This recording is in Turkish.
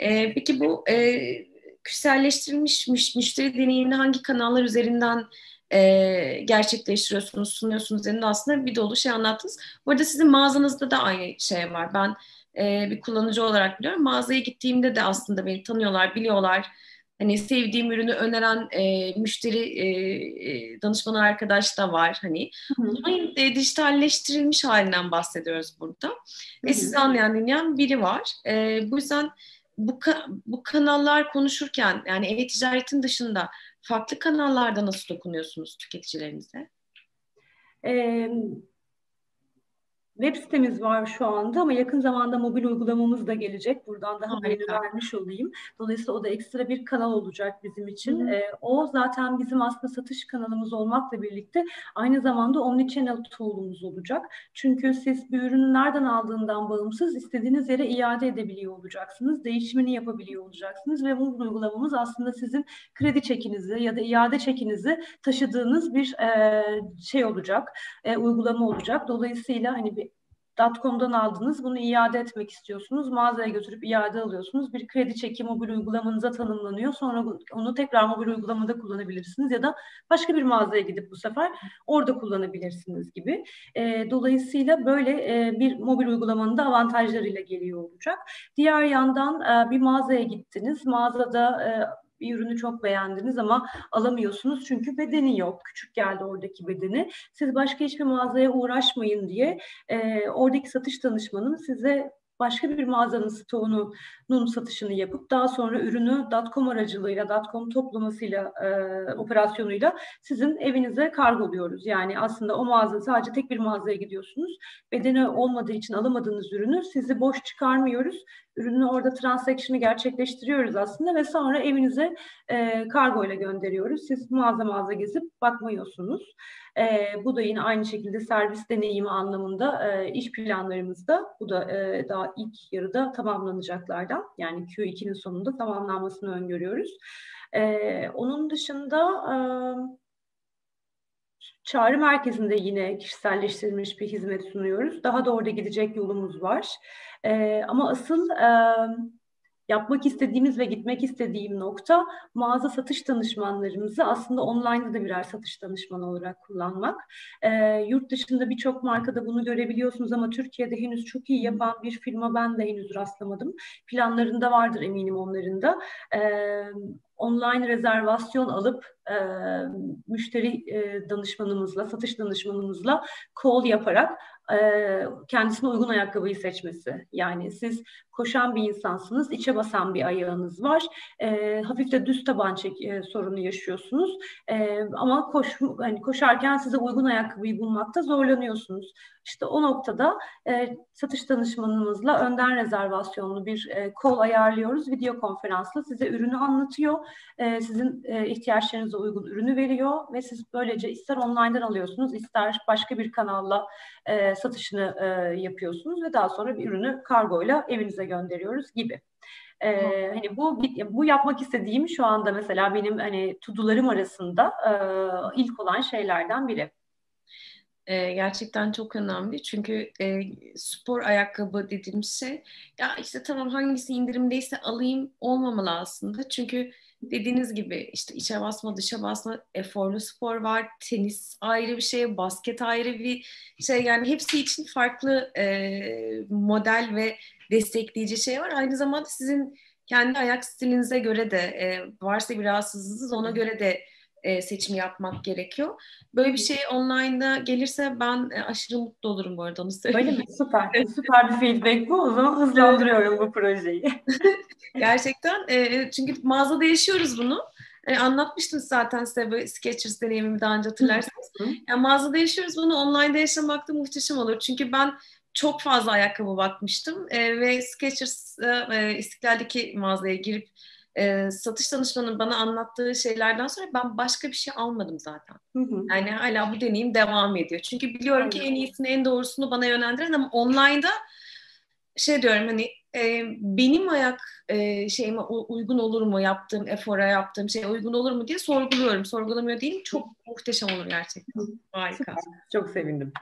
E, peki bu e, kişiselleştirilmiş müş, müşteri deneyimini hangi kanallar üzerinden e, gerçekleştiriyorsunuz, sunuyorsunuz üzerinde aslında bir dolu şey anlattınız. Bu arada sizin mağazanızda da aynı şey var. Ben e, bir kullanıcı olarak biliyorum. Mağazaya gittiğimde de aslında beni tanıyorlar, biliyorlar. Hani sevdiğim ürünü öneren e, müşteri e, e danışmanı arkadaş da var. Hani Hı-hı. e, dijitalleştirilmiş halinden bahsediyoruz burada. Hı-hı. Ve sizi anlayan dinleyen biri var. E, bu yüzden bu, bu kanallar konuşurken yani e-ticaretin dışında farklı kanallarda nasıl dokunuyorsunuz tüketicilerinize? Ee, Web sitemiz var şu anda ama yakın zamanda mobil uygulamamız da gelecek. Buradan da haberini vermiş olayım. Dolayısıyla o da ekstra bir kanal olacak bizim için. Ee, o zaten bizim aslında satış kanalımız olmakla birlikte aynı zamanda omnichannel tool'umuz olacak. Çünkü siz bir ürünü nereden aldığından bağımsız istediğiniz yere iade edebiliyor olacaksınız. Değişimini yapabiliyor olacaksınız ve bu uygulamamız aslında sizin kredi çekinizi ya da iade çekinizi taşıdığınız bir e, şey olacak, e, uygulama olacak. Dolayısıyla hani bir .com'dan aldınız, bunu iade etmek istiyorsunuz. Mağazaya götürüp iade alıyorsunuz. Bir kredi çeki mobil uygulamanıza tanımlanıyor. Sonra onu tekrar mobil uygulamada kullanabilirsiniz ya da başka bir mağazaya gidip bu sefer orada kullanabilirsiniz gibi. E, dolayısıyla böyle e, bir mobil uygulamanın da avantajlarıyla geliyor olacak. Diğer yandan e, bir mağazaya gittiniz. Mağazada e, bir ürünü çok beğendiniz ama alamıyorsunuz çünkü bedeni yok. Küçük geldi oradaki bedeni. Siz başka hiçbir mağazaya uğraşmayın diye e, oradaki satış danışmanın size başka bir mağazanın stoğunun satışını yapıp daha sonra ürünü .com aracılığıyla, .com toplamasıyla, e, operasyonuyla sizin evinize kargoluyoruz. Yani aslında o mağaza sadece tek bir mağazaya gidiyorsunuz. Bedeni olmadığı için alamadığınız ürünü sizi boş çıkarmıyoruz. Ürünü orada transaction'ı gerçekleştiriyoruz aslında ve sonra evinize e, kargo ile gönderiyoruz. Siz mağaza mağaza gezip bakmıyorsunuz. E, bu da yine aynı şekilde servis deneyimi anlamında e, iş planlarımızda bu da e, daha ilk yarıda tamamlanacaklardan yani Q2'nin sonunda tamamlanmasını öngörüyoruz. E, onun dışında e, çağrı merkezinde yine kişiselleştirilmiş bir hizmet sunuyoruz. Daha da orada gidecek yolumuz var. E, ama asıl e, yapmak istediğimiz ve gitmek istediğim nokta mağaza satış danışmanlarımızı aslında online'da da birer satış danışmanı olarak kullanmak. E, yurt dışında birçok markada bunu görebiliyorsunuz ama Türkiye'de henüz çok iyi yapan bir firma ben de henüz rastlamadım. Planlarında vardır eminim onların da. E, online rezervasyon alıp e, müşteri e, danışmanımızla, satış danışmanımızla call yaparak kendisine uygun ayakkabıyı seçmesi. Yani siz koşan bir insansınız, içe basan bir ayağınız var, e, hafif de düz taban çek, e, sorunu yaşıyorsunuz. E, ama koş, hani koşarken size uygun ayakkabıyı bulmakta zorlanıyorsunuz. İşte o noktada e, satış danışmanımızla önden rezervasyonlu bir e, call ayarlıyoruz. Video konferansla size ürünü anlatıyor. E, sizin e, ihtiyaçlarınıza uygun ürünü veriyor ve siz böylece ister online'dan alıyorsunuz ister başka bir kanalla e, satışını e, yapıyorsunuz ve daha sonra bir ürünü kargoyla evinize gönderiyoruz gibi. Ee, hani bu bu yapmak istediğim şu anda mesela benim hani tudularım arasında e, ilk olan şeylerden biri. E, gerçekten çok önemli çünkü e, spor ayakkabı dediğimiz şey ya işte tamam hangisi indirimdeyse alayım olmamalı aslında çünkü dediğiniz gibi işte içe basma dışa basma eforlu spor var tenis ayrı bir şey basket ayrı bir şey yani hepsi için farklı e, model ve destekleyici şey var aynı zamanda sizin kendi ayak stilinize göre de e, varsa bir rahatsızlığınız ona göre de e, seçim yapmak gerekiyor. Böyle bir şey online'da gelirse ben e, aşırı mutlu olurum bu arada onu söyleyeyim. Öyle mi? Süper. Süper bir feedback bu. O zaman hızlandırıyorum bu projeyi. Gerçekten. E, çünkü mağazada yaşıyoruz bunu. E, anlatmıştım zaten size böyle Skechers deneyimimi daha önce hatırlarsanız. yani mağazada yaşıyoruz bunu. Online'da yaşamak da muhteşem olur. Çünkü ben çok fazla ayakkabı bakmıştım e, ve Skechers e, İstiklal'deki mağazaya girip e, satış danışmanının bana anlattığı şeylerden sonra ben başka bir şey almadım zaten. Hı hı. Yani hala bu deneyim devam ediyor. Çünkü biliyorum Aynen. ki en iyisini, en doğrusunu bana yönlendiren ama online'da şey diyorum hani e, benim ayak e, şeyime uygun olur mu yaptığım efora yaptığım şey uygun olur mu diye sorguluyorum. Sorgulamıyor değilim. Çok muhteşem olur gerçekten. Harika. Çok sevindim.